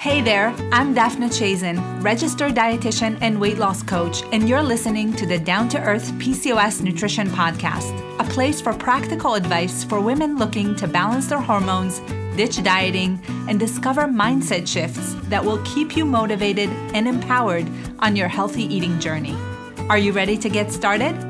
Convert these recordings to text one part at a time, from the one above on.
Hey there, I'm Daphna Chazen, registered dietitian and weight loss coach, and you're listening to the Down to Earth PCOS Nutrition Podcast, a place for practical advice for women looking to balance their hormones, ditch dieting, and discover mindset shifts that will keep you motivated and empowered on your healthy eating journey. Are you ready to get started?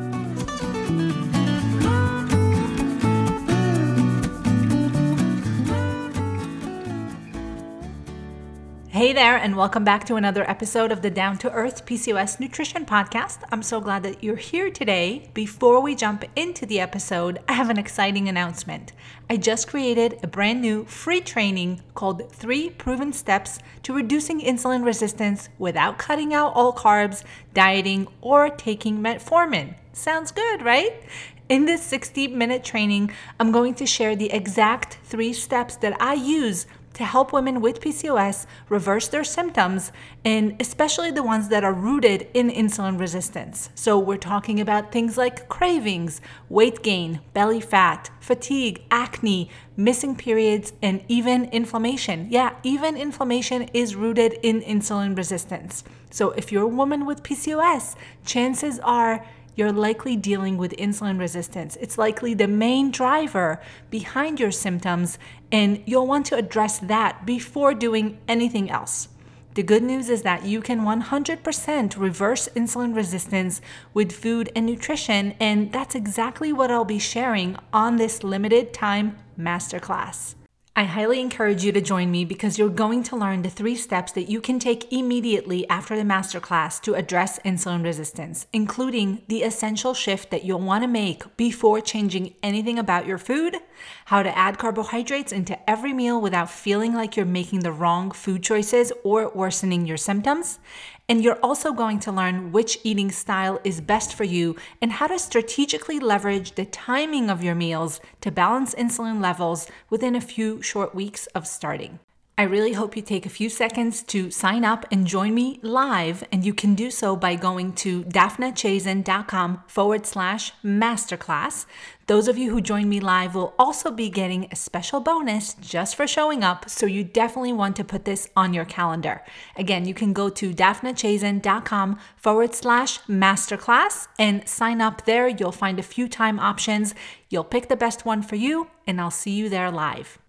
Hey there, and welcome back to another episode of the Down to Earth PCOS Nutrition Podcast. I'm so glad that you're here today. Before we jump into the episode, I have an exciting announcement. I just created a brand new free training called Three Proven Steps to Reducing Insulin Resistance Without Cutting Out All Carbs, Dieting, or Taking Metformin. Sounds good, right? In this 60 minute training, I'm going to share the exact three steps that I use to help women with PCOS reverse their symptoms, and especially the ones that are rooted in insulin resistance. So, we're talking about things like cravings, weight gain, belly fat, fatigue, acne, missing periods, and even inflammation. Yeah, even inflammation is rooted in insulin resistance. So, if you're a woman with PCOS, chances are you're likely dealing with insulin resistance. It's likely the main driver behind your symptoms, and you'll want to address that before doing anything else. The good news is that you can 100% reverse insulin resistance with food and nutrition, and that's exactly what I'll be sharing on this limited time masterclass. I highly encourage you to join me because you're going to learn the three steps that you can take immediately after the masterclass to address insulin resistance, including the essential shift that you'll want to make before changing anything about your food, how to add carbohydrates into every meal without feeling like you're making the wrong food choices or worsening your symptoms, and you're also going to learn which eating style is best for you and how to strategically leverage the timing of your meals to balance insulin levels within a few short weeks of starting. I really hope you take a few seconds to sign up and join me live, and you can do so by going to daphnachazen.com forward slash masterclass. Those of you who join me live will also be getting a special bonus just for showing up, so you definitely want to put this on your calendar. Again, you can go to daphnachazen.com forward slash masterclass and sign up there. You'll find a few time options. You'll pick the best one for you, and I'll see you there live.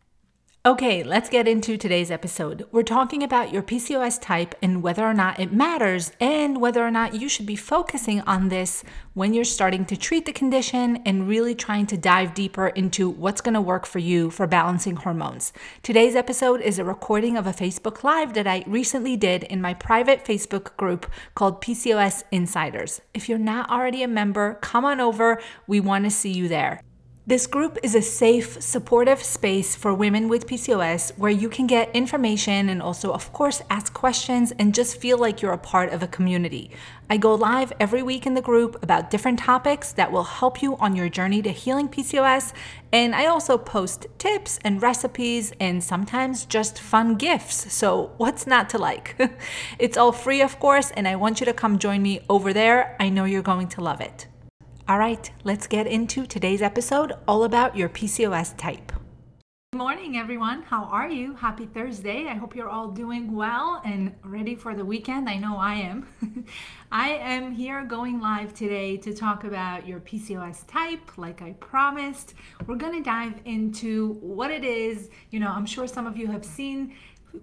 Okay, let's get into today's episode. We're talking about your PCOS type and whether or not it matters, and whether or not you should be focusing on this when you're starting to treat the condition and really trying to dive deeper into what's going to work for you for balancing hormones. Today's episode is a recording of a Facebook Live that I recently did in my private Facebook group called PCOS Insiders. If you're not already a member, come on over. We want to see you there. This group is a safe, supportive space for women with PCOS where you can get information and also, of course, ask questions and just feel like you're a part of a community. I go live every week in the group about different topics that will help you on your journey to healing PCOS. And I also post tips and recipes and sometimes just fun gifts. So, what's not to like? it's all free, of course, and I want you to come join me over there. I know you're going to love it. All right, let's get into today's episode all about your PCOS type. Good morning, everyone. How are you? Happy Thursday. I hope you're all doing well and ready for the weekend. I know I am. I am here going live today to talk about your PCOS type, like I promised. We're going to dive into what it is. You know, I'm sure some of you have seen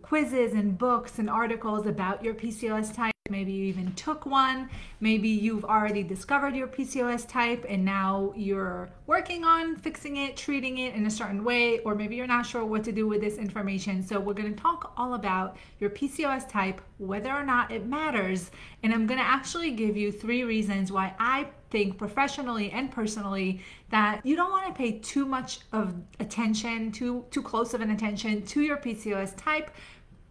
quizzes and books and articles about your PCOS type. Maybe you even took one. Maybe you've already discovered your PCOS type and now you're working on fixing it, treating it in a certain way, or maybe you're not sure what to do with this information. So, we're going to talk all about your PCOS type, whether or not it matters. And I'm going to actually give you three reasons why I think professionally and personally that you don't want to pay too much of attention, too too close of an attention to your PCOS type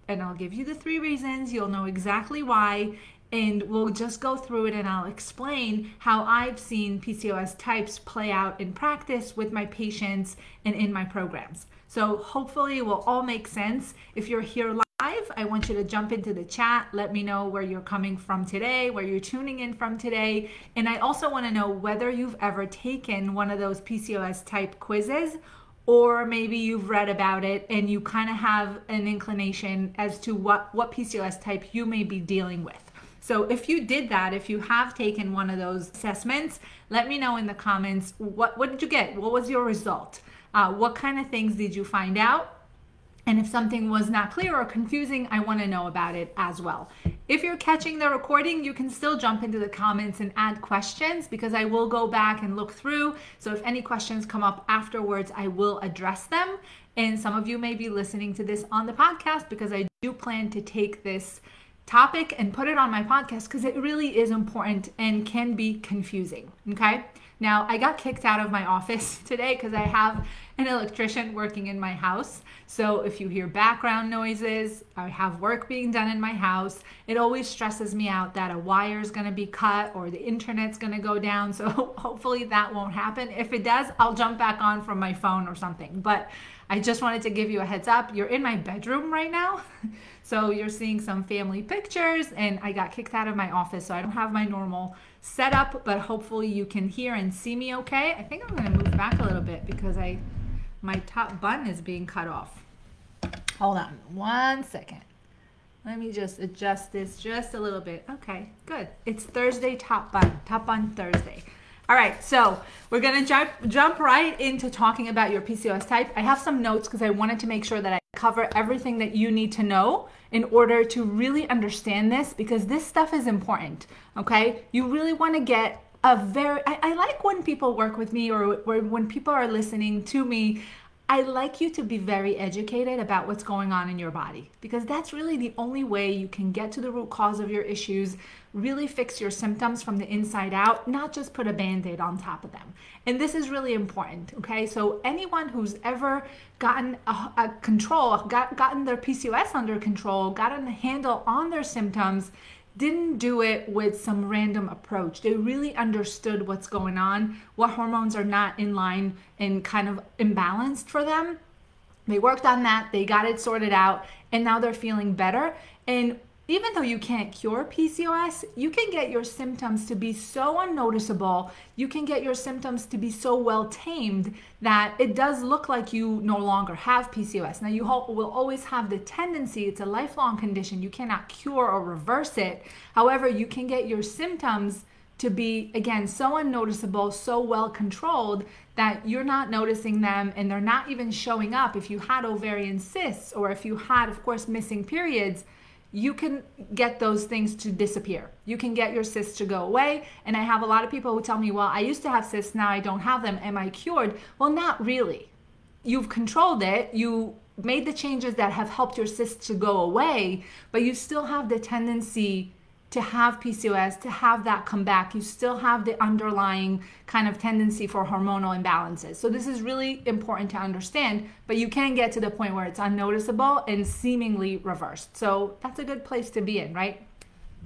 and I'll give you the three reasons. You'll know exactly why. And we'll just go through it and I'll explain how I've seen PCOS types play out in practice with my patients and in my programs. So hopefully it will all make sense. If you're here live, I want you to jump into the chat. Let me know where you're coming from today, where you're tuning in from today. And I also want to know whether you've ever taken one of those PCOS type quizzes or maybe you've read about it and you kind of have an inclination as to what, what PCOS type you may be dealing with. So if you did that, if you have taken one of those assessments, let me know in the comments what, what did you get? What was your result? Uh, what kind of things did you find out? And if something was not clear or confusing, I want to know about it as well. If you're catching the recording, you can still jump into the comments and add questions because I will go back and look through. So if any questions come up afterwards, I will address them. And some of you may be listening to this on the podcast because I do plan to take this topic and put it on my podcast because it really is important and can be confusing. Okay. Now, I got kicked out of my office today because I have an electrician working in my house. So if you hear background noises, I have work being done in my house, it always stresses me out that a wire is going to be cut or the internet's going to go down. So hopefully that won't happen. If it does, I'll jump back on from my phone or something. But I just wanted to give you a heads up. You're in my bedroom right now. So you're seeing some family pictures, and I got kicked out of my office, so I don't have my normal setup, but hopefully you can hear and see me okay. I think I'm gonna move back a little bit because I my top bun is being cut off. Hold on one second. Let me just adjust this just a little bit. Okay, good. It's Thursday top bun, top bun Thursday. All right, so we're gonna jump jump right into talking about your PCOS type. I have some notes because I wanted to make sure that I cover everything that you need to know in order to really understand this because this stuff is important. Okay, you really want to get a very. I, I like when people work with me or, or when people are listening to me. I like you to be very educated about what's going on in your body because that's really the only way you can get to the root cause of your issues, really fix your symptoms from the inside out, not just put a band aid on top of them. And this is really important, okay? So, anyone who's ever gotten a, a control, got, gotten their PCOS under control, gotten a handle on their symptoms, didn't do it with some random approach. They really understood what's going on, what hormones are not in line and kind of imbalanced for them. They worked on that, they got it sorted out, and now they're feeling better. And even though you can't cure PCOS, you can get your symptoms to be so unnoticeable, you can get your symptoms to be so well tamed that it does look like you no longer have PCOS. Now, you will always have the tendency, it's a lifelong condition, you cannot cure or reverse it. However, you can get your symptoms to be, again, so unnoticeable, so well controlled that you're not noticing them and they're not even showing up. If you had ovarian cysts or if you had, of course, missing periods, you can get those things to disappear. You can get your cysts to go away. And I have a lot of people who tell me, well, I used to have cysts, now I don't have them. Am I cured? Well, not really. You've controlled it. You made the changes that have helped your cysts to go away, but you still have the tendency to have PCOS, to have that come back, you still have the underlying kind of tendency for hormonal imbalances. So, this is really important to understand, but you can get to the point where it's unnoticeable and seemingly reversed. So, that's a good place to be in, right?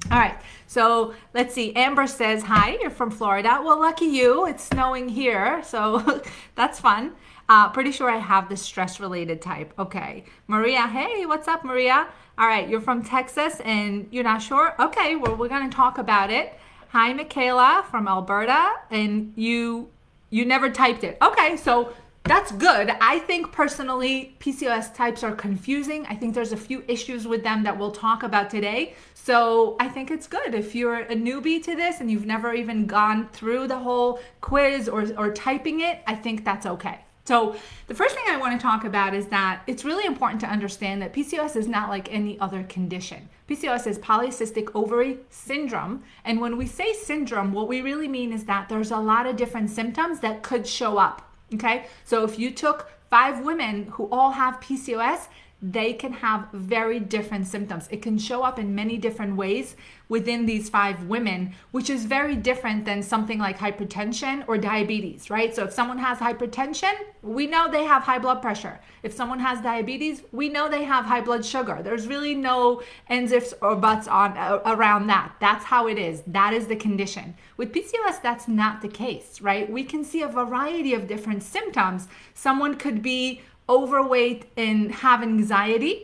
All right, so let's see. Amber says, Hi, you're from Florida. Well, lucky you, it's snowing here, so that's fun. Uh, pretty sure I have the stress related type. Okay. Maria, hey, what's up, Maria? All right, you're from Texas and you're not sure? Okay, well, we're going to talk about it. Hi, Michaela from Alberta, and you you never typed it. Okay, so that's good. I think personally, PCOS types are confusing. I think there's a few issues with them that we'll talk about today. So I think it's good. If you're a newbie to this and you've never even gone through the whole quiz or, or typing it, I think that's okay. So, the first thing I want to talk about is that it's really important to understand that PCOS is not like any other condition. PCOS is polycystic ovary syndrome. And when we say syndrome, what we really mean is that there's a lot of different symptoms that could show up. Okay. So, if you took five women who all have PCOS, they can have very different symptoms. It can show up in many different ways within these five women, which is very different than something like hypertension or diabetes, right? So if someone has hypertension, we know they have high blood pressure. If someone has diabetes, we know they have high blood sugar. There's really no ends, ifs, or buts on uh, around that. That's how it is. That is the condition. With PCOS, that's not the case, right? We can see a variety of different symptoms. Someone could be overweight and have anxiety.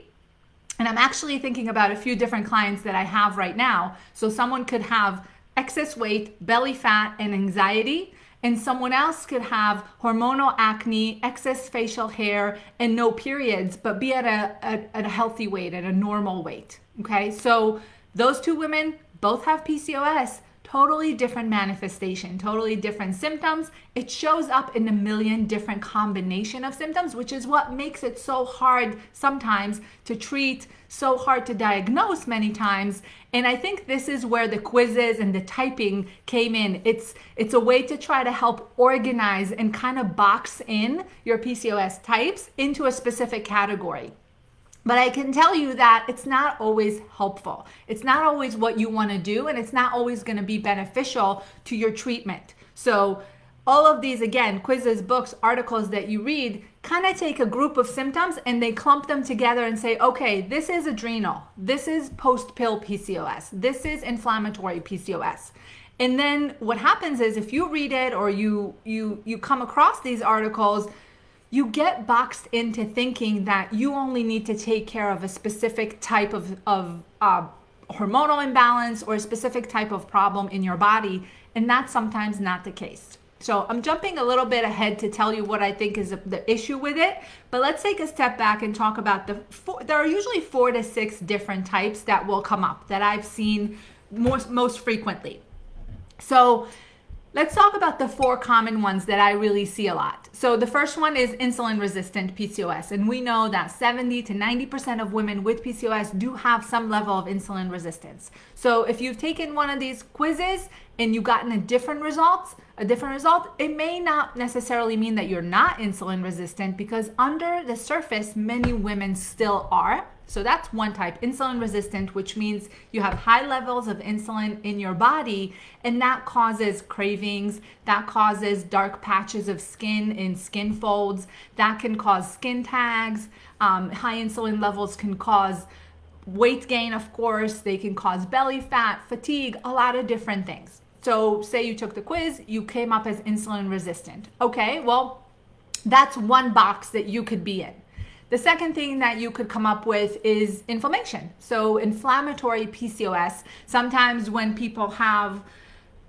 And I'm actually thinking about a few different clients that I have right now. So someone could have excess weight, belly fat, and anxiety. and someone else could have hormonal acne, excess facial hair, and no periods, but be at a, at a healthy weight, at a normal weight. Okay, so those two women both have PCOS, totally different manifestation, totally different symptoms. It shows up in a million different combination of symptoms, which is what makes it so hard sometimes to treat, so hard to diagnose many times. And I think this is where the quizzes and the typing came in. It's it's a way to try to help organize and kind of box in your PCOS types into a specific category. But I can tell you that it's not always helpful. It's not always what you want to do, and it's not always going to be beneficial to your treatment. So, all of these, again, quizzes, books, articles that you read kind of take a group of symptoms and they clump them together and say, okay, this is adrenal, this is post pill PCOS, this is inflammatory PCOS. And then what happens is if you read it or you you you come across these articles, you get boxed into thinking that you only need to take care of a specific type of, of uh, hormonal imbalance or a specific type of problem in your body, and that's sometimes not the case. So I'm jumping a little bit ahead to tell you what I think is the issue with it, but let's take a step back and talk about the four, there are usually four to six different types that will come up that I've seen most most frequently. So Let's talk about the four common ones that I really see a lot. So, the first one is insulin resistant PCOS. And we know that 70 to 90% of women with PCOS do have some level of insulin resistance. So, if you've taken one of these quizzes and you've gotten a different result, a different result, it may not necessarily mean that you're not insulin resistant because under the surface, many women still are. So that's one type, insulin resistant, which means you have high levels of insulin in your body, and that causes cravings, that causes dark patches of skin in skin folds, that can cause skin tags. Um, high insulin levels can cause weight gain, of course, they can cause belly fat, fatigue, a lot of different things. So, say you took the quiz, you came up as insulin resistant. Okay, well, that's one box that you could be in. The second thing that you could come up with is inflammation. So, inflammatory PCOS, sometimes when people have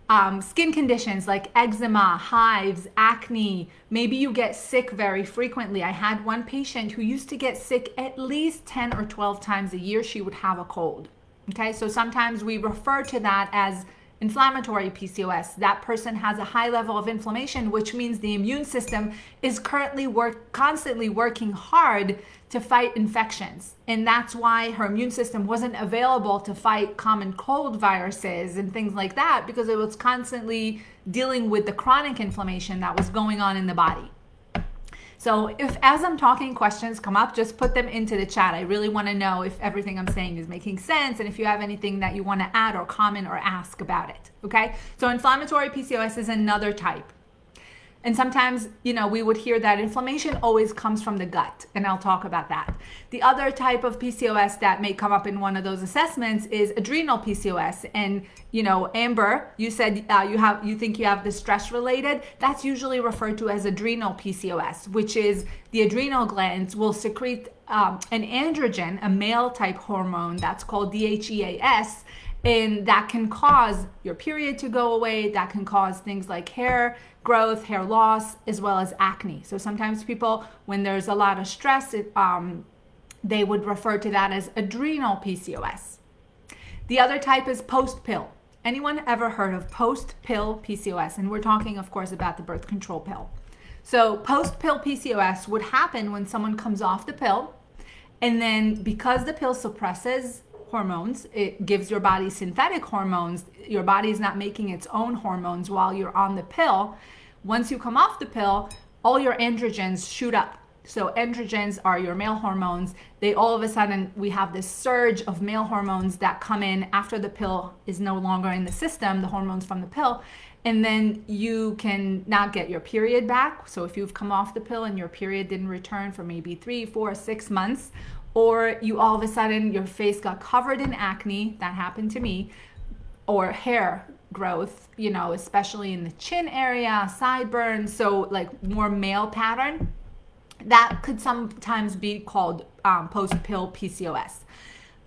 um, skin conditions like eczema, hives, acne, maybe you get sick very frequently. I had one patient who used to get sick at least 10 or 12 times a year, she would have a cold. Okay, so sometimes we refer to that as inflammatory PCOS. That person has a high level of inflammation, which means the immune system is currently work constantly working hard to fight infections. And that's why her immune system wasn't available to fight common cold viruses and things like that because it was constantly dealing with the chronic inflammation that was going on in the body. So if as I'm talking questions come up, just put them into the chat. I really want to know if everything I'm saying is making sense and if you have anything that you want to add or comment or ask about it. Okay? So inflammatory PCOS is another type. And sometimes, you know, we would hear that inflammation always comes from the gut, and I'll talk about that. The other type of PCOS that may come up in one of those assessments is adrenal PCOS. And, you know, Amber, you said uh, you have you think you have the stress related. That's usually referred to as adrenal PCOS, which is the adrenal glands will secrete um, an androgen, a male type hormone that's called DHEAS and that can cause your period to go away that can cause things like hair growth hair loss as well as acne so sometimes people when there's a lot of stress it, um, they would refer to that as adrenal pcos the other type is post pill anyone ever heard of post pill pcos and we're talking of course about the birth control pill so post pill pcos would happen when someone comes off the pill and then because the pill suppresses hormones. It gives your body synthetic hormones. Your body is not making its own hormones while you're on the pill. Once you come off the pill, all your androgens shoot up. So androgens are your male hormones. They all of a sudden we have this surge of male hormones that come in after the pill is no longer in the system, the hormones from the pill. And then you can not get your period back. So if you've come off the pill and your period didn't return for maybe three, four, six months, or you all of a sudden your face got covered in acne, that happened to me, or hair growth, you know, especially in the chin area, sideburns, so like more male pattern. That could sometimes be called um, post pill PCOS.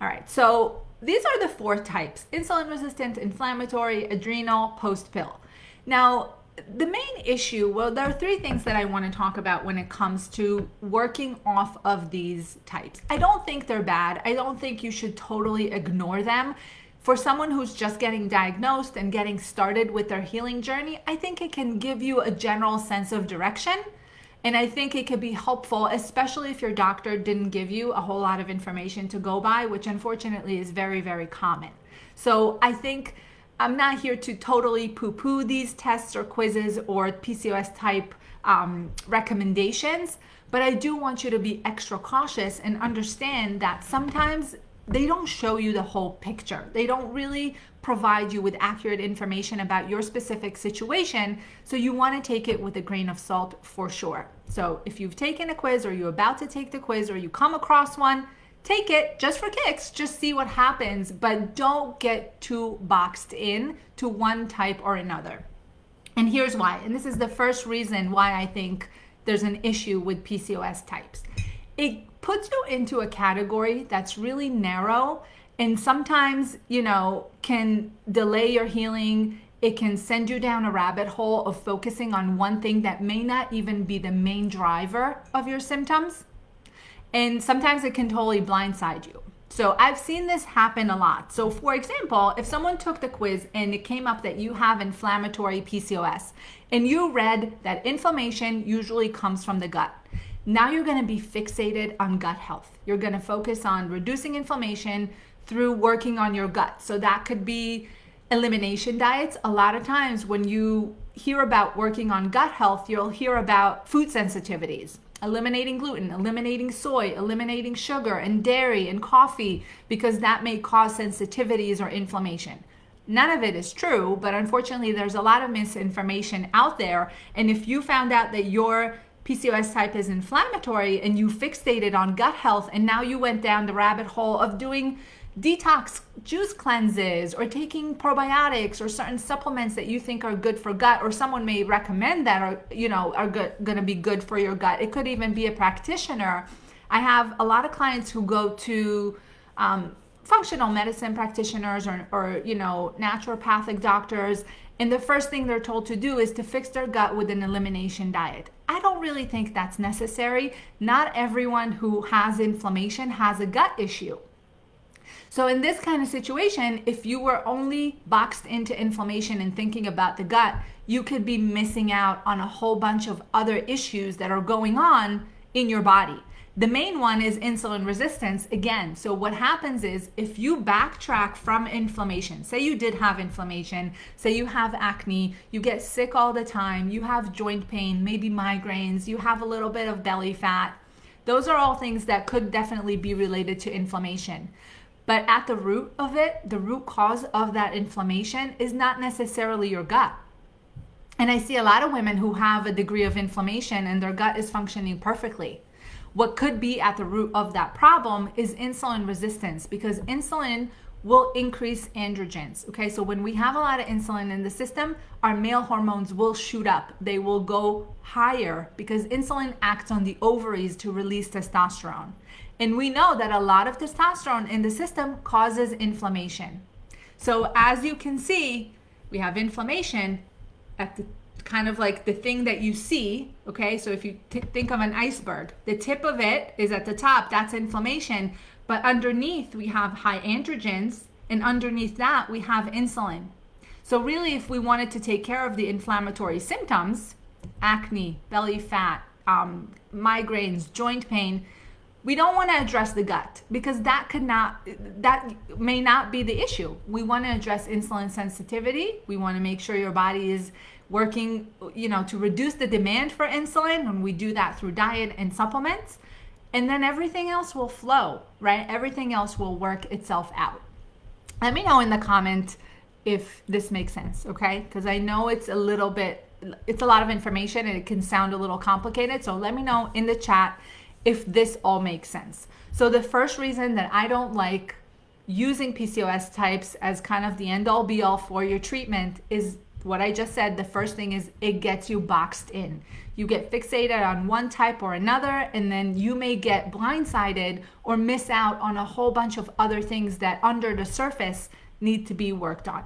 All right, so these are the four types insulin resistant, inflammatory, adrenal, post pill. Now, the main issue, well, there are three things that I want to talk about when it comes to working off of these types. I don't think they're bad. I don't think you should totally ignore them. For someone who's just getting diagnosed and getting started with their healing journey, I think it can give you a general sense of direction. And I think it could be helpful, especially if your doctor didn't give you a whole lot of information to go by, which unfortunately is very, very common. So I think I'm not here to totally poo poo these tests or quizzes or PCOS type um, recommendations, but I do want you to be extra cautious and understand that sometimes they don't show you the whole picture. They don't really provide you with accurate information about your specific situation. So you want to take it with a grain of salt for sure. So if you've taken a quiz or you're about to take the quiz or you come across one, take it just for kicks, just see what happens, but don't get too boxed in to one type or another. And here's why. And this is the first reason why I think there's an issue with PCOS types. It puts you into a category that's really narrow and sometimes, you know, can delay your healing. It can send you down a rabbit hole of focusing on one thing that may not even be the main driver of your symptoms. And sometimes it can totally blindside you. So I've seen this happen a lot. So for example, if someone took the quiz and it came up that you have inflammatory PCOS and you read that inflammation usually comes from the gut. Now you're going to be fixated on gut health. You're going to focus on reducing inflammation through working on your gut. So that could be elimination diets. A lot of times when you hear about working on gut health, you'll hear about food sensitivities eliminating gluten, eliminating soy, eliminating sugar and dairy and coffee because that may cause sensitivities or inflammation. None of it is true, but unfortunately, there's a lot of misinformation out there. And if you found out that your PCOS type is inflammatory and you fixated on gut health, and now you went down the rabbit hole of doing detox juice cleanses or taking probiotics or certain supplements that you think are good for gut or someone may recommend that are you know are going to be good for your gut. It could even be a practitioner. I have a lot of clients who go to um, functional medicine practitioners or, or you know naturopathic doctors and the first thing they're told to do is to fix their gut with an elimination diet i don't really think that's necessary not everyone who has inflammation has a gut issue so, in this kind of situation, if you were only boxed into inflammation and thinking about the gut, you could be missing out on a whole bunch of other issues that are going on in your body. The main one is insulin resistance again. So, what happens is if you backtrack from inflammation, say you did have inflammation, say you have acne, you get sick all the time, you have joint pain, maybe migraines, you have a little bit of belly fat, those are all things that could definitely be related to inflammation. But at the root of it, the root cause of that inflammation is not necessarily your gut. And I see a lot of women who have a degree of inflammation and their gut is functioning perfectly. What could be at the root of that problem is insulin resistance because insulin will increase androgens. Okay, so when we have a lot of insulin in the system, our male hormones will shoot up. They will go higher because insulin acts on the ovaries to release testosterone. And we know that a lot of testosterone in the system causes inflammation. So, as you can see, we have inflammation at the kind of like the thing that you see. Okay, so if you t- think of an iceberg, the tip of it is at the top, that's inflammation. But underneath, we have high androgens, and underneath that, we have insulin. So, really, if we wanted to take care of the inflammatory symptoms, acne, belly fat, um, migraines, joint pain, we don't want to address the gut because that could not that may not be the issue we want to address insulin sensitivity we want to make sure your body is working you know to reduce the demand for insulin and we do that through diet and supplements and then everything else will flow right? Everything else will work itself out. Let me know in the comment if this makes sense okay? Because i know it's a little bit it's a lot of information and it can sound a little complicated so let me know in the chat if this all makes sense. So, the first reason that I don't like using PCOS types as kind of the end all be all for your treatment is what I just said. The first thing is it gets you boxed in. You get fixated on one type or another, and then you may get blindsided or miss out on a whole bunch of other things that under the surface need to be worked on.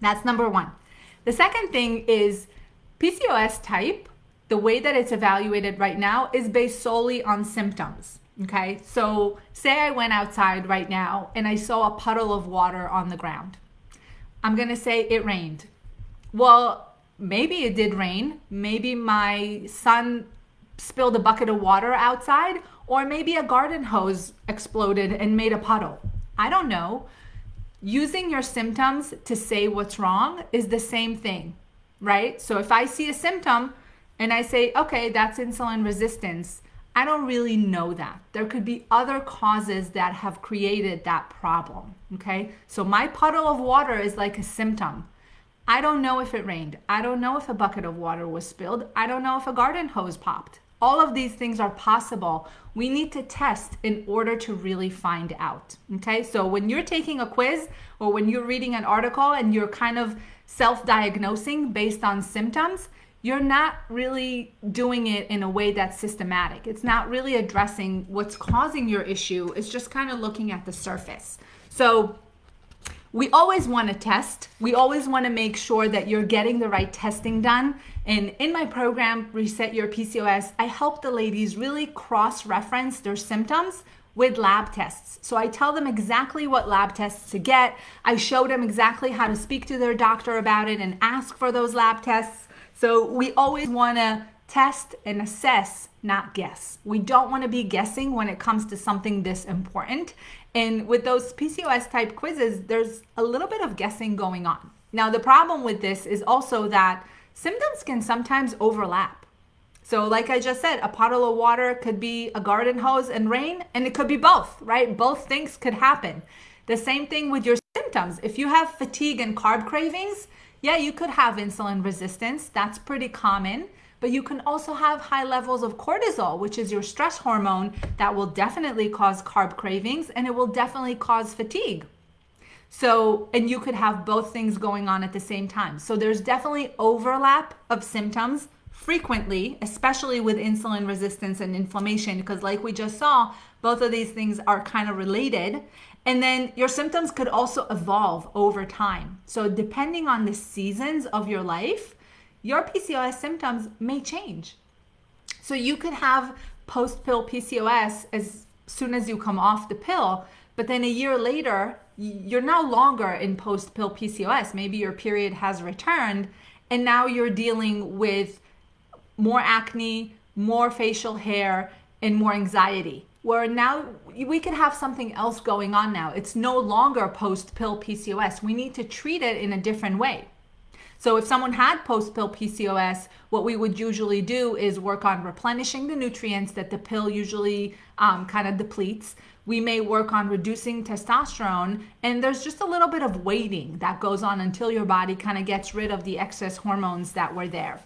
That's number one. The second thing is PCOS type, the way that it's evaluated right now is based solely on symptoms. Okay, so say I went outside right now and I saw a puddle of water on the ground. I'm gonna say it rained. Well, maybe it did rain. Maybe my son spilled a bucket of water outside, or maybe a garden hose exploded and made a puddle. I don't know. Using your symptoms to say what's wrong is the same thing, right? So if I see a symptom and I say, okay, that's insulin resistance, I don't really know that. There could be other causes that have created that problem. Okay. So my puddle of water is like a symptom. I don't know if it rained. I don't know if a bucket of water was spilled. I don't know if a garden hose popped. All of these things are possible. We need to test in order to really find out. Okay. So when you're taking a quiz or when you're reading an article and you're kind of self diagnosing based on symptoms, you're not really doing it in a way that's systematic. It's not really addressing what's causing your issue. It's just kind of looking at the surface. So, we always want to test. We always want to make sure that you're getting the right testing done. And in my program, Reset Your PCOS, I help the ladies really cross reference their symptoms with lab tests. So I tell them exactly what lab tests to get. I show them exactly how to speak to their doctor about it and ask for those lab tests. So we always want to test and assess, not guess. We don't want to be guessing when it comes to something this important. And with those PCOS type quizzes, there's a little bit of guessing going on. Now, the problem with this is also that symptoms can sometimes overlap. So, like I just said, a puddle of water could be a garden hose and rain, and it could be both, right? Both things could happen. The same thing with your symptoms. If you have fatigue and carb cravings, yeah, you could have insulin resistance. That's pretty common. But you can also have high levels of cortisol, which is your stress hormone, that will definitely cause carb cravings and it will definitely cause fatigue. So, and you could have both things going on at the same time. So, there's definitely overlap of symptoms frequently, especially with insulin resistance and inflammation, because, like we just saw, both of these things are kind of related. And then your symptoms could also evolve over time. So, depending on the seasons of your life, your PCOS symptoms may change. So, you could have post pill PCOS as soon as you come off the pill, but then a year later, you're no longer in post pill PCOS. Maybe your period has returned, and now you're dealing with more acne, more facial hair, and more anxiety where now we could have something else going on now. It's no longer post pill PCOS. We need to treat it in a different way. So, if someone had post pill PCOS, what we would usually do is work on replenishing the nutrients that the pill usually um, kind of depletes. We may work on reducing testosterone, and there's just a little bit of waiting that goes on until your body kind of gets rid of the excess hormones that were there.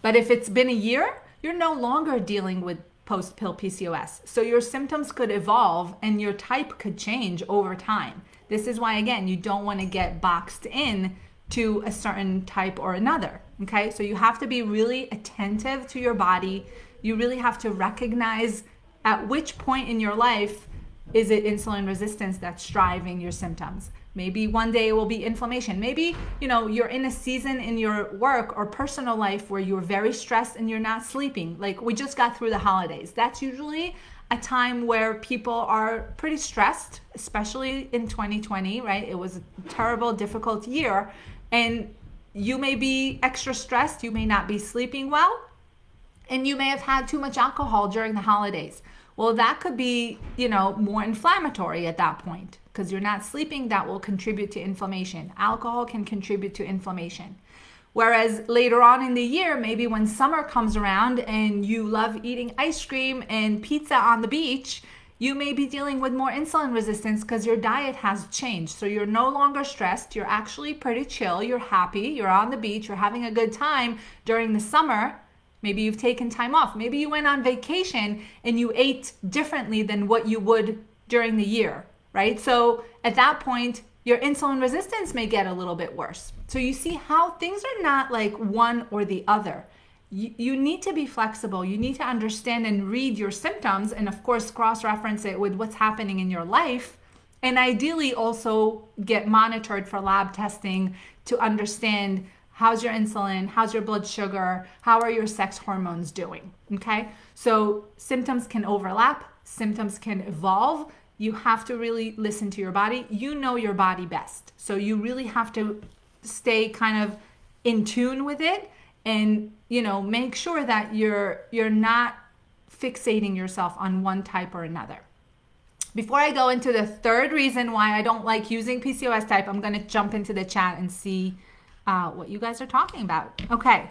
But if it's been a year, you're no longer dealing with post pill PCOS. So your symptoms could evolve and your type could change over time. This is why, again, you don't want to get boxed in to a certain type or another. Okay, so you have to be really attentive to your body. You really have to recognize at which point in your life is it insulin resistance that's driving your symptoms. Maybe one day it will be inflammation. Maybe, you know, you're in a season in your work or personal life where you're very stressed and you're not sleeping. Like we just got through the holidays. That's usually a time where people are pretty stressed, especially in 2020, right? It was a terrible, difficult year. And you may be extra stressed, you may not be sleeping well, and you may have had too much alcohol during the holidays. Well, that could be, you know, more inflammatory at that point because you're not sleeping, that will contribute to inflammation. Alcohol can contribute to inflammation. Whereas later on in the year, maybe when summer comes around and you love eating ice cream and pizza on the beach, you may be dealing with more insulin resistance because your diet has changed. So you're no longer stressed. You're actually pretty chill. You're happy. You're on the beach. You're having a good time during the summer. Maybe you've taken time off. Maybe you went on vacation and you ate differently than what you would during the year right? So at that point, your insulin resistance may get a little bit worse. So you see how things are not like one or the other. You, need to be flexible. You need to understand and read your symptoms and, of course, cross reference it with what's happening in your life. And ideally, also get monitored for lab testing to understand How's your insulin? How's your blood sugar? How are your sex hormones doing? Okay. So symptoms can overlap, symptoms can evolve. You have to really listen to your body. You know your body best. So you really have to stay kind of in tune with it and, you know, make sure that you're you're not fixating yourself on one type or another. Before I go into the third reason why I don't like using PCOS type, I'm going to jump into the chat and see uh, what you guys are talking about. Okay,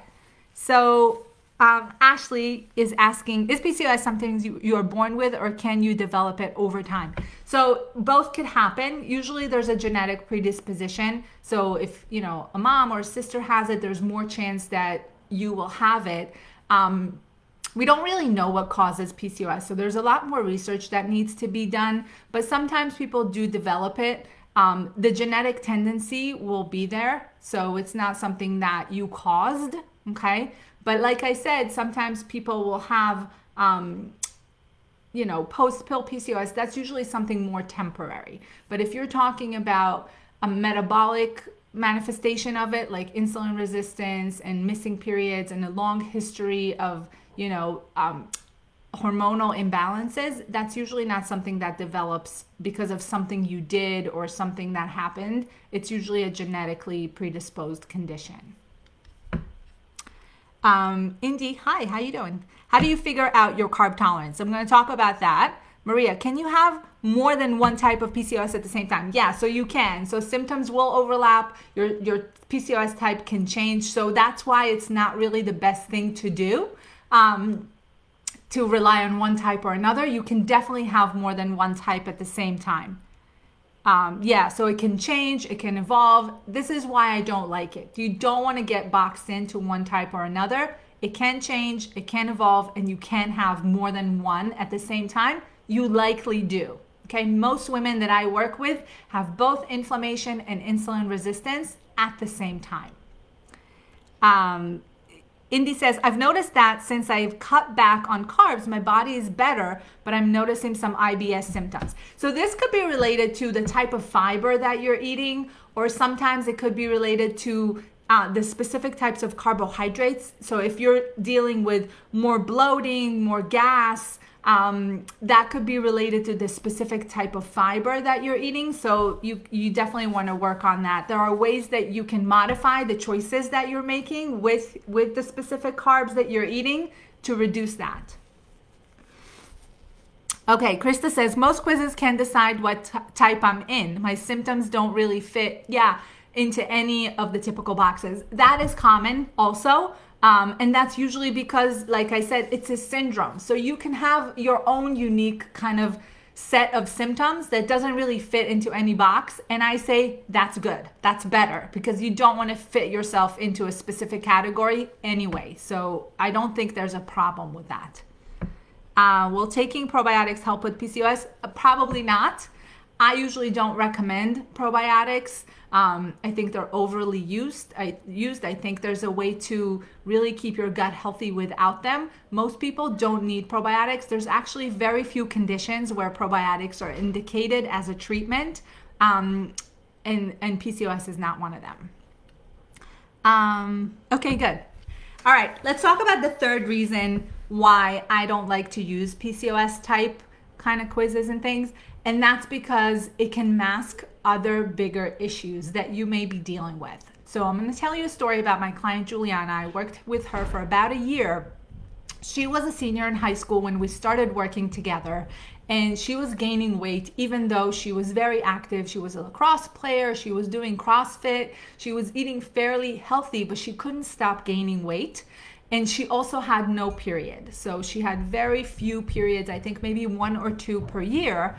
so um, Ashley is asking Is PCOS something you, you are born with, or can you develop it over time? So, both could happen. Usually, there's a genetic predisposition. So, if you know a mom or a sister has it, there's more chance that you will have it. Um, we don't really know what causes PCOS. So there's a lot more research that needs to be done, but sometimes people do develop it. Um, the genetic tendency will be there. So it's not something that you caused. Okay. But like I said, sometimes people will have, um, you know, post pill PCOS. That's usually something more temporary. But if you're talking about a metabolic manifestation of it, like insulin resistance and missing periods and a long history of you know, um, hormonal imbalances, that's usually not something that develops because of something you did or something that happened. It's usually a genetically predisposed condition. Um, Indy, hi, how you doing? How do you figure out your carb tolerance? I'm going to talk about that. Maria, can you have more than one type of PCOS at the same time? Yeah, so you can. So symptoms will overlap. Your your PCOS type can change. So that's why it's not really the best thing to do um, to rely on one type or another. You can definitely have more than one type at the same time. Um, yeah, so it can change, it can evolve. This is why I don't like it. You don't want to get boxed into one type or another. It can change, it can evolve, and you can have more than one at the same time. You likely do. Okay, most women that I work with have both inflammation and insulin resistance at the same time. Um, Indy says, I've noticed that since I've cut back on carbs, my body is better, but I'm noticing some IBS symptoms. So, this could be related to the type of fiber that you're eating, or sometimes it could be related to uh, the specific types of carbohydrates. So, if you're dealing with more bloating, more gas, um, that could be related to the specific type of fiber that you're eating. So you you definitely want to work on that. There are ways that you can modify the choices that you're making with with the specific carbs that you're eating to reduce that. Okay, Krista says most quizzes can decide what t- type I'm in. My symptoms don't really fit. Yeah, into any of the typical boxes. That is common also. Um, and that's usually because, like I said, it's a syndrome. So you can have your own unique kind of set of symptoms that doesn't really fit into any box. And I say that's good. That's better because you don't want to fit yourself into a specific category anyway. So I don't think there's a problem with that. Uh, will taking probiotics help with PCOS? Uh, probably not. I usually don't recommend probiotics. Um, I think they're overly used. I used. I think there's a way to really keep your gut healthy without them. Most people don't need probiotics. There's actually very few conditions where probiotics are indicated as a treatment, um, and and PCOS is not one of them. Um, okay, good. All right, let's talk about the third reason why I don't like to use PCOS type kind of quizzes and things. And that's because it can mask other bigger issues that you may be dealing with. So I'm going to tell you a story about my client Juliana. I worked with her for about a year. She was a senior in high school when we started working together, and she was gaining weight even though she was very active. She was a lacrosse player, she was doing CrossFit, she was eating fairly healthy, but she couldn't stop gaining weight and she also had no period. So she had very few periods, I think maybe one or two per year,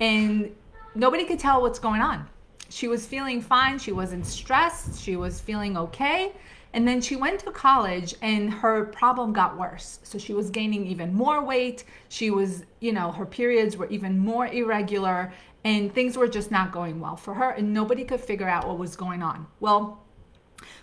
and nobody could tell what's going on. She was feeling fine, she wasn't stressed, she was feeling okay. And then she went to college and her problem got worse. So she was gaining even more weight. She was, you know, her periods were even more irregular and things were just not going well for her and nobody could figure out what was going on. Well,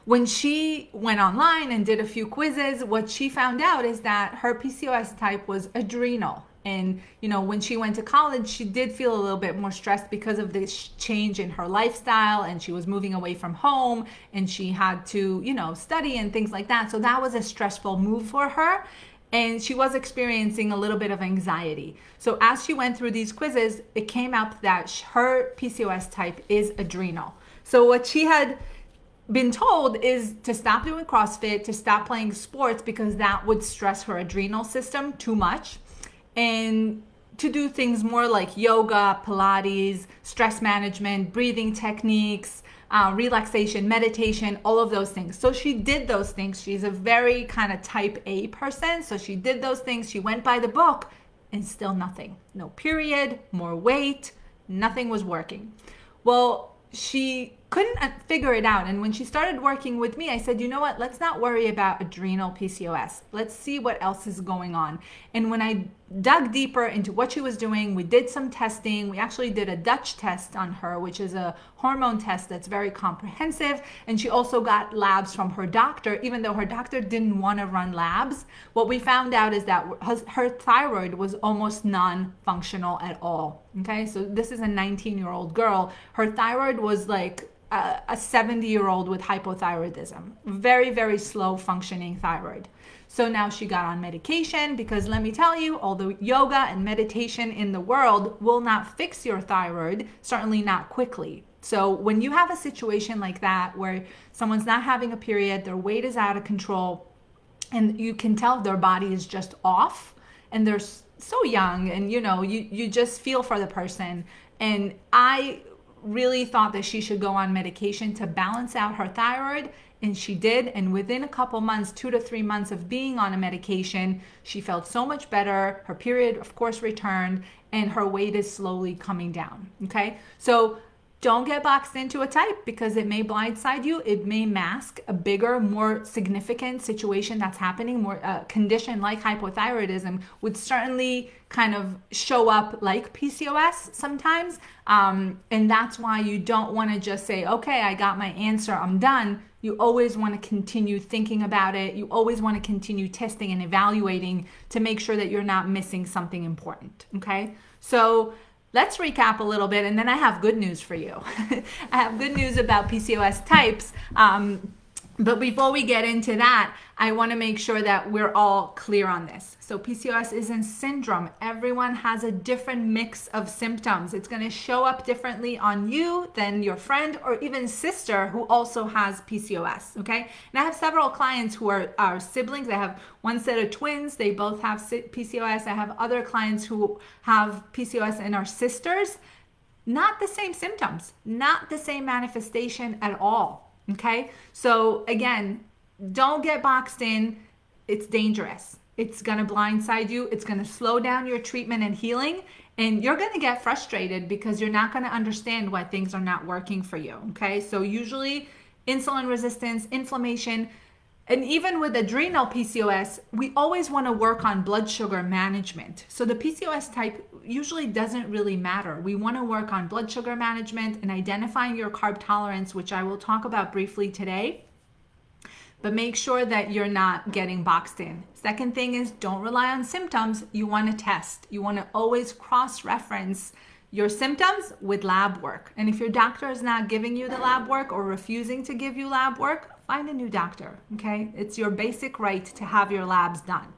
when she went online and did a few quizzes, what she found out is that her PCOS type was adrenal. And, you know, when she went to college, she did feel a little bit more stressed because of this change in her lifestyle and she was moving away from home and she had to, you know, study and things like that. So that was a stressful move for her and she was experiencing a little bit of anxiety. So as she went through these quizzes, it came up that her PCOS type is adrenal. So what she had been told is to stop doing CrossFit, to stop playing sports because that would stress her adrenal system too much, and to do things more like yoga, Pilates, stress management, breathing techniques, uh, relaxation, meditation, all of those things. So she did those things. She's a very kind of type A person. So she did those things. She went by the book and still nothing. No period, more weight, nothing was working. Well, she couldn't uh, figure it out. And when she started working with me, I said, you know what? Let's not worry about adrenal PCOS. Let's see what else is going on. And when I dug deeper into what she was doing, we did some testing. We actually did a Dutch test on her, which is a hormone test that's very comprehensive. And she also got labs from her doctor, even though her doctor didn't want to run labs. What we found out is that her thyroid was almost non functional at all. Okay, so this is a 19 year old girl. Her thyroid was like a 70 year old with hypothyroidism, very, very slow functioning thyroid. So now she got on medication because let me tell you, although yoga and meditation in the world will not fix your thyroid, certainly not quickly. So when you have a situation like that where someone's not having a period, their weight is out of control, and you can tell their body is just off and they're so young and you know you you just feel for the person and i really thought that she should go on medication to balance out her thyroid and she did and within a couple months 2 to 3 months of being on a medication she felt so much better. Her period of course returned and her weight is slowly coming down okay? So don't get boxed into a type because it may blindside you. It may mask a bigger, more significant situation that's happening. More uh, condition like hypothyroidism would certainly kind of show up like PCOS sometimes. Um, and that's why you don't want to just say, okay, I got my answer, I'm done. You always want to continue thinking about it. You always want to continue testing and evaluating to make sure that you're not missing something important. Okay. So, let's recap a little bit and then I have good news for you. I have good news about PCOS types. Um, but before we get into that, I want to make sure that we're all clear on this. So, PCOS isn't syndrome. Everyone has a different mix of symptoms. It's going to show up differently on you than your friend or even sister who also has PCOS. Okay. And I have several clients who are, are siblings. I have one set of twins, they both have PCOS. I have other clients who have PCOS and are sisters. Not the same symptoms, not the same manifestation at all Okay. So again, don't get boxed in. It's dangerous. It's going to blindside you. It's going to slow down your treatment and healing. And you're going to get frustrated because you're not going to understand why things are not working for you. Okay. So usually insulin resistance, inflammation, and even with adrenal PCOS, we always want to work on blood sugar management. So the PCOS type usually doesn't really matter. We want to work on blood sugar management and identifying your carb tolerance, which I will talk about briefly today. But make sure that you're not getting boxed in. Second thing is don't rely on symptoms. You want to test. You want to always cross reference your symptoms with lab work. And if your doctor is not giving you the lab work or refusing to give you lab work, find a new doctor, okay? It's your basic right to have your labs done.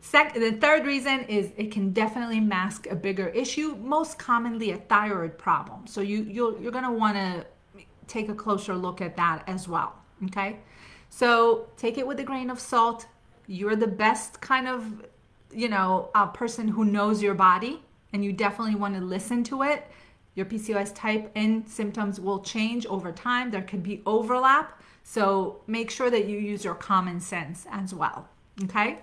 Second, the third reason is it can definitely mask a bigger issue, most commonly a thyroid problem. So you you you're going to want to take a closer look at that as well, okay? So take it with a grain of salt. You're the best kind of, you know, a person who knows your body and you definitely want to listen to it. Your PCOS type and symptoms will change over time. There could be overlap. So make sure that you use your common sense as well. Okay?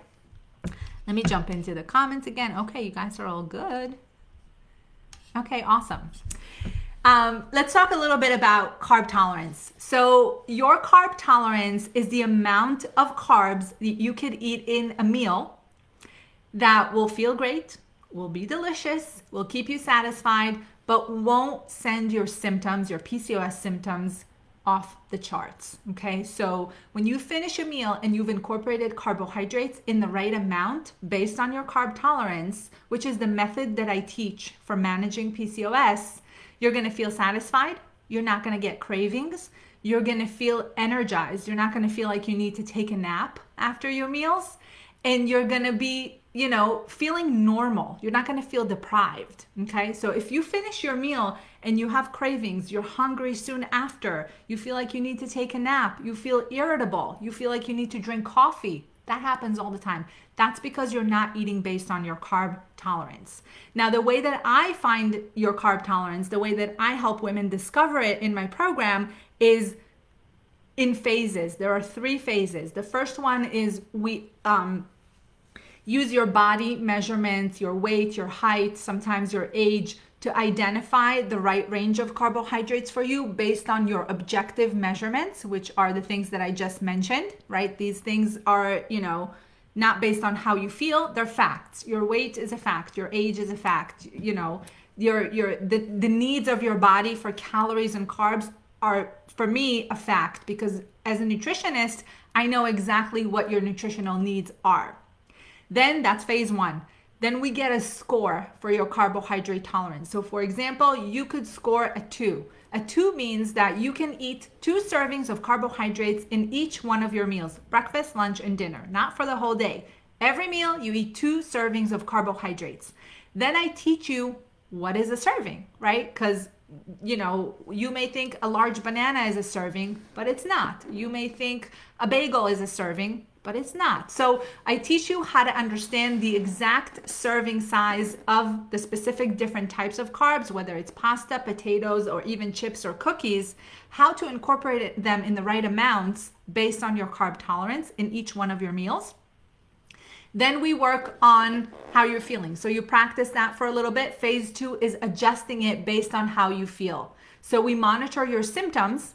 Let me jump into the comments again. Okay, you guys are all good. Okay, awesome. Um, let's talk a little bit about carb tolerance. So, your carb tolerance is the amount of carbs that you could eat in a meal that will feel great, will be delicious, will keep you satisfied, but won't send your symptoms, your PCOS symptoms, off the charts. Okay, so when you finish a meal and you've incorporated carbohydrates in the right amount based on your carb tolerance, which is the method that I teach for managing PCOS, you're gonna feel satisfied, you're not gonna get cravings, you're gonna feel energized, you're not gonna feel like you need to take a nap after your meals, and you're gonna be you know, feeling normal. You're not going to feel deprived. Okay. So if you finish your meal and you have cravings, you're hungry soon after, you feel like you need to take a nap, you feel irritable, you feel like you need to drink coffee. That happens all the time. That's because you're not eating based on your carb tolerance. Now, the way that I find your carb tolerance, the way that I help women discover it in my program is in phases. There are three phases. The first one is we um, use your body measurements, your weight, your height, sometimes your age to identify the right range of carbohydrates for you based on your objective measurements, which are the things that I just mentioned, right? These things are, you know, not based on how you feel, they're facts. Your weight is a fact, your age is a fact, you know, your your the, the needs of your body for calories and carbs are for me a fact because as a nutritionist, I know exactly what your nutritional needs are. Then that's phase one. Then we get a score for your carbohydrate tolerance. So, for example, you could score a two. A two means that you can eat two servings of carbohydrates in each one of your meals breakfast, lunch, and dinner, not for the whole day. Every meal, you eat two servings of carbohydrates. Then I teach you what is a serving, right? Because you know, you may think a large banana is a serving, but it's not. You may think a bagel is a serving, but it's not. So I teach you how to understand the exact serving size of the specific different types of carbs, whether it's pasta, potatoes, or even chips or cookies, how to incorporate them in the right amounts based on your carb tolerance in each one of your meals. Then we work on how you're feeling. So you practice that for a little bit. Phase two is adjusting it based on how you feel. So we monitor your symptoms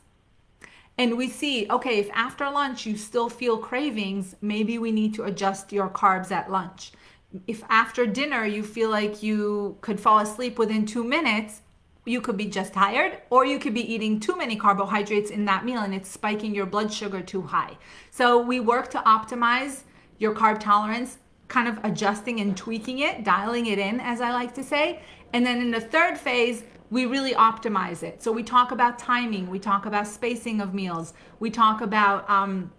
and we see okay if after lunch you still feel cravings maybe we need to adjust your carbs at lunch. If after dinner you feel like you could fall asleep within two minutes you could be just tired or you could be eating too many carbohydrates in that meal and it's spiking your blood sugar too high. So we work to optimize your carb tolerance kind of adjusting and tweaking it dialing it in as i like to say. And then in the third phase we really optimize it. So we talk about timing, we talk about spacing of meals, we talk about um,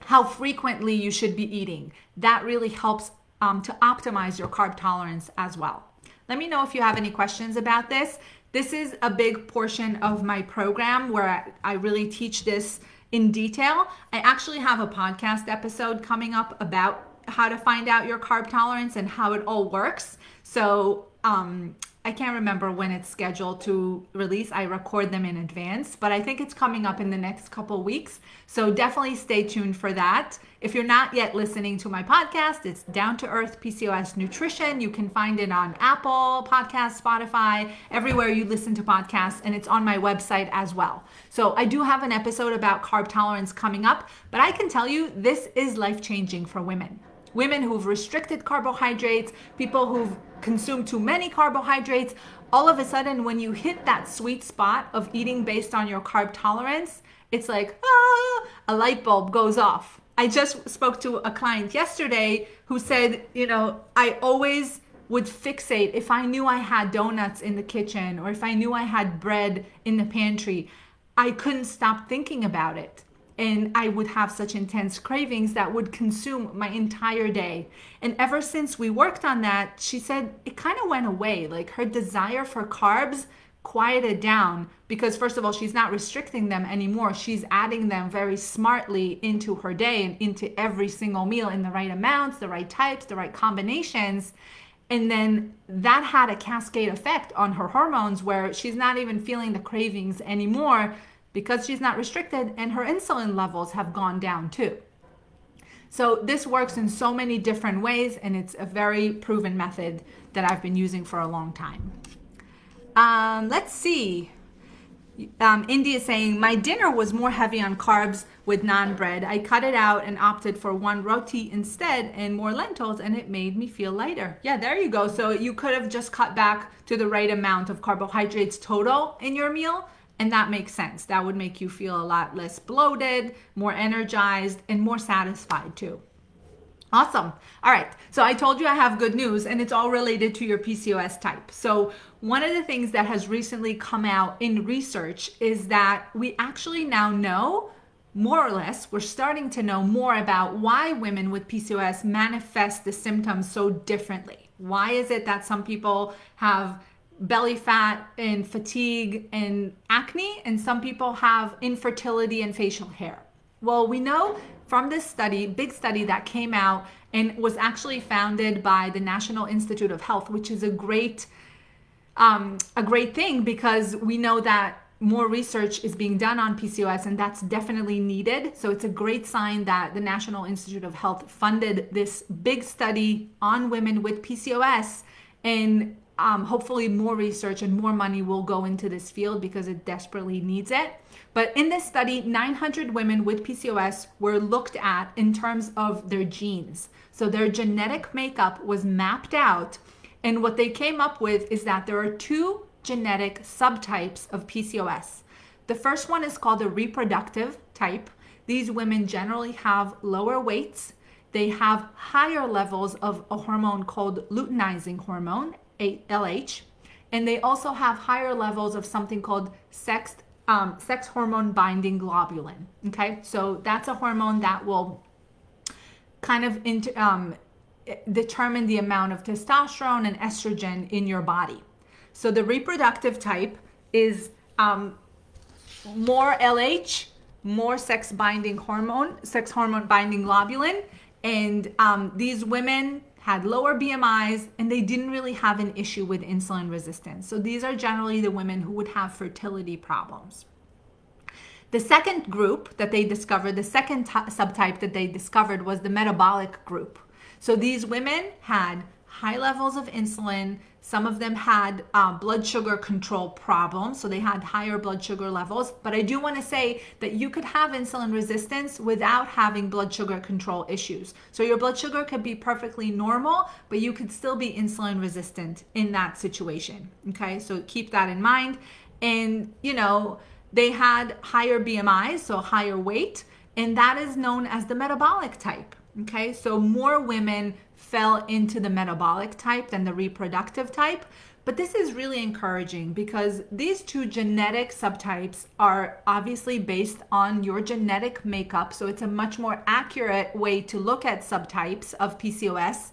how frequently you should be eating. That really helps um, to optimize your carb tolerance as well. Let me know if you have any questions about this. This is a big portion of my program where I, I really teach this in detail. I actually have a podcast episode coming up about how to find out your carb tolerance and how it all works. So um, I can't remember when it's scheduled to release. I record them in advance, but I think it's coming up in the next couple weeks. So definitely stay tuned for that. If you're not yet listening to my podcast, it's Down to Earth PCOS Nutrition. You can find it on Apple Podcast, Spotify, everywhere you listen to podcasts, and it's on my website as well. So I do have an episode about carb tolerance coming up, but I can tell you this is life changing for women women who've restricted carbohydrates, people who've consumed too many carbohydrates, all of a sudden, when you hit that sweet spot of eating based on your carb tolerance, it's like, ah, a light bulb goes off. I just spoke to a client yesterday who said, you know, I always would fixate if I knew I had donuts in the kitchen or if I knew I had bread in the pantry. I couldn't stop thinking about it and I would have such intense cravings that would consume my entire day. And ever since we worked on that, she said it kind of went away. Like her desire for carbs quieted down because, first of all, she's not restricting them anymore. She's adding them very smartly into her day and into every single meal in the right amounts, the right types, the right combinations. And then that had a cascade effect on her hormones where she's not even feeling the cravings anymore because she's not restricted and her insulin levels have gone down too. So this works in so many different ways and it's a very proven method that I've been using for a long time. Um, let's see. Um, India is saying, My dinner was more heavy on carbs with naan bread. I cut it out and opted for one roti instead and more lentils, and it made me feel lighter. Yeah, there you go. So you could have just cut back to the right amount of carbohydrates total in your meal And that makes sense. That would make you feel a lot less bloated, more energized, and more satisfied too. Awesome. All right. So I told you I have good news, and it's all related to your PCOS type. So, one of the things that has recently come out in research is that we actually now know more or less, we're starting to know more about why women with PCOS manifest the symptoms so differently. Why is it that some people have belly fat and fatigue and acne, and some people have infertility and facial hair? Well, we know from this study, big study that came out and was actually founded by the National Institute of Health, which is a great um, a great thing because we know that more research is being done on PCOS, and that's definitely needed. So it's a great sign that the National Institute of Health funded this big study on women with PCOS, and um, hopefully more research and more money will go into this field because it desperately needs it. But in this study, 900 women with PCOS were looked at in terms of their genes. So their genetic makeup was mapped out. And what they came up with is that there are two genetic subtypes of PCOS. The first one is called the reproductive type. These women generally have lower weights. They have higher levels of a hormone called luteinizing hormone, LH, and they also have higher levels of something called sex um, sex hormone binding globulin. Okay, so that's a hormone that will kind of inter, um, determine the amount of testosterone and estrogen in your body. So the reproductive type is um, more LH, more sex binding hormone, sex hormone binding globulin. And um, these women had lower BMIs and they didn't really have an issue with insulin resistance. So these are generally the women who would have fertility problems. The second group that they discovered, the second t- subtype that they discovered was the metabolic group. So these women had high levels of insulin, some of them had uh, blood sugar control problems, so they had higher blood sugar levels. But I do want to say that you could have insulin resistance without having blood sugar control issues. So your blood sugar could be perfectly normal, but you could still be insulin resistant in that situation. Okay, so keep that in mind. And, you know, they had higher BMIs, so higher weight, and that is known as the metabolic type. Okay, so more women fell into the metabolic type than the reproductive type. But this is really encouraging because these two genetic subtypes are obviously based on your genetic makeup. So it's a much more accurate way to look at subtypes of PCOS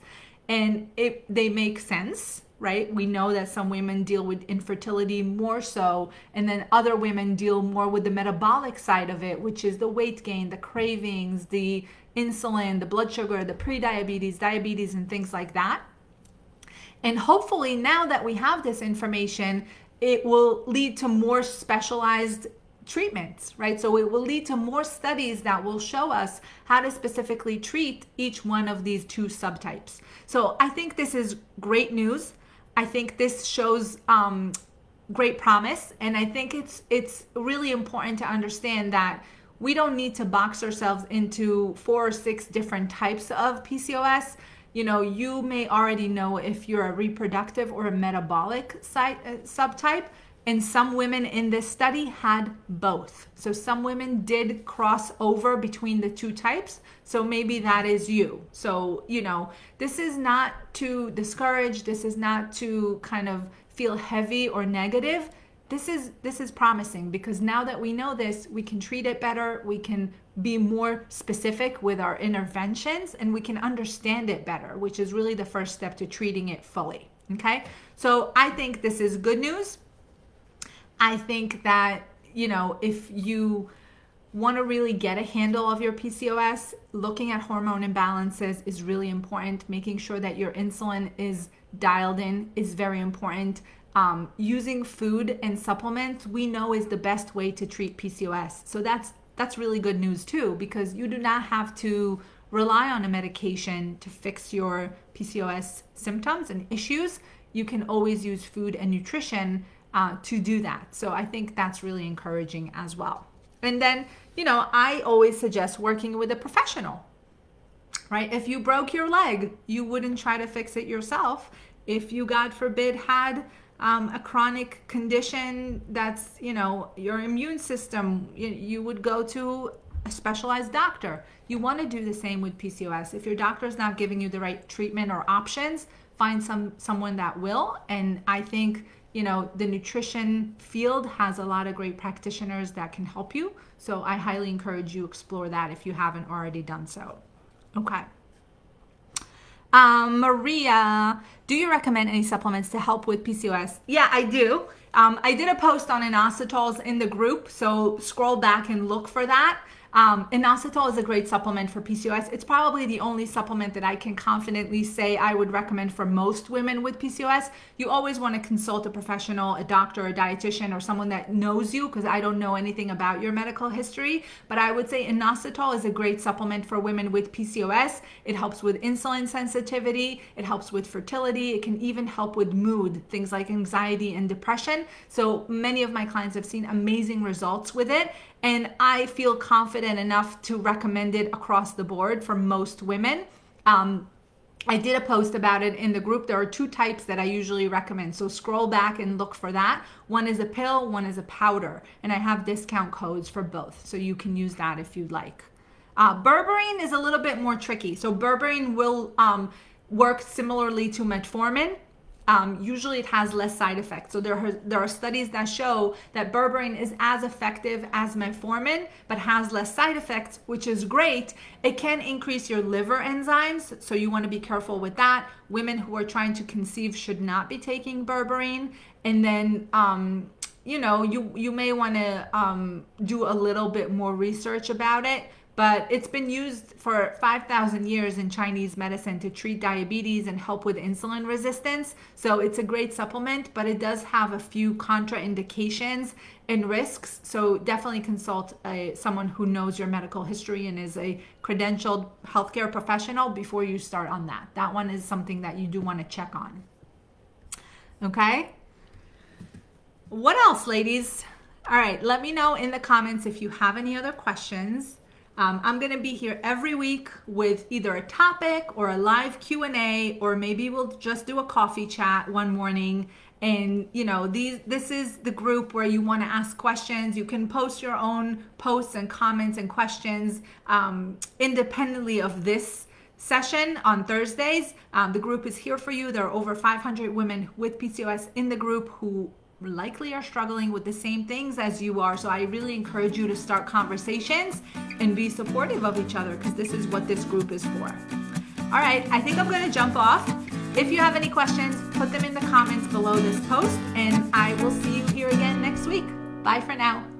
and it, they make sense right? We know that some women deal with infertility more so, and then other women deal more with the metabolic side of it, which is the weight gain, the cravings, the insulin, the blood sugar, the prediabetes, diabetes, and things like that. And hopefully, now that we have this information, it will lead to more specialized treatments, right? So it will lead to more studies that will show us how to specifically treat each one of these two subtypes. So I think this is great news. I think this shows um, great promise, and I think it's it's really important to understand that we don't need to box ourselves into four or six different types of PCOS. You know, you may already know if you're a reproductive or a metabolic site, uh, subtype. And some women in this study had both. So some women did cross over between the two types. So maybe that is you. So, you know, this is not to discourage, this is not to kind of feel heavy or negative this is this is promising because now that we know this we can treat it better we can be more specific with our interventions and we can understand it better which is really the first step to treating it fully okay so i think this is good news i think that you know if you want to really get a handle of your PCOS, looking at hormone imbalances is really important. Making sure that your insulin is dialed in is very important um, using food and supplements we know is the best way to treat PCOS. So that's that's really good news too because you do not have to rely on a medication to fix your PCOS symptoms and issues. You can always use food and nutrition uh, to do that. So I think that's really encouraging as well. And then, you know, I always suggest working with a professional, right? If you broke your leg, you wouldn't try to fix it yourself. If you, God forbid, had um, a chronic condition that's, you know, your immune system, you, you would go to a specialized doctor. You want to do the same with PCOS. If your doctor is not giving you the right treatment or options, find some someone that will. And I think you know the nutrition field has a lot of great practitioners that can help you. So I highly encourage you explore that if you haven't already done so. Okay. Um, Maria, do you recommend any supplements to help with PCOS? Yeah, I do. Um, I did a post on inositols in the group, so scroll back and look for that. Um, inositol is a great supplement for PCOS. It's probably the only supplement that I can confidently say I would recommend for most women with PCOS. You always want to consult a professional, a doctor, a dietitian, or someone that knows you because I don't know anything about your medical history. But I would say inositol is a great supplement for women with PCOS. It helps with insulin sensitivity, it helps with fertility, it can even help with mood, things like anxiety and depression. So many of my clients have seen amazing results with it and I feel confident enough to recommend it across the board for most women. Um, I did a post about it in the group. There are two types that I usually recommend. So scroll back and look for that. One is a pill, one is a powder. And I have discount codes for both. So you can use that if you'd like. Uh, berberine is a little bit more tricky. So berberine will um, work similarly to metformin um, usually it has less side effects. So there are, there are studies that show that berberine is as effective as metformin, but has less side effects, which is great. It can increase your liver enzymes, so you want to be careful with that. Women who are trying to conceive should not be taking berberine. And then, um, you know, you you may want to um, do a little bit more research about it but it's been used for 5,000 years in Chinese medicine to treat diabetes and help with insulin resistance. So it's a great supplement, but it does have a few contraindications and risks. So definitely consult a, someone who knows your medical history and is a credentialed healthcare professional before you start on that. That one is something that you do want to check on. Okay? What else, ladies? All right, let me know in the comments if you have any other questions. Um, I'm going to be here every week with either a topic or a live Q&A or maybe we'll just do a coffee chat one morning. And you know these this is the group where you want to ask questions. You can post your own posts and comments and questions um, independently of this session on thursdays. Um, the group is here for you. There are over 500 women with pcos in the group who likely are struggling with the same things as you are. So I really encourage you to start conversations and be supportive of each other because this is what this group is for. All right, I think I'm going to jump off. If you have any questions, put them in the comments below this post, and I will see you here again next week. Bye for now.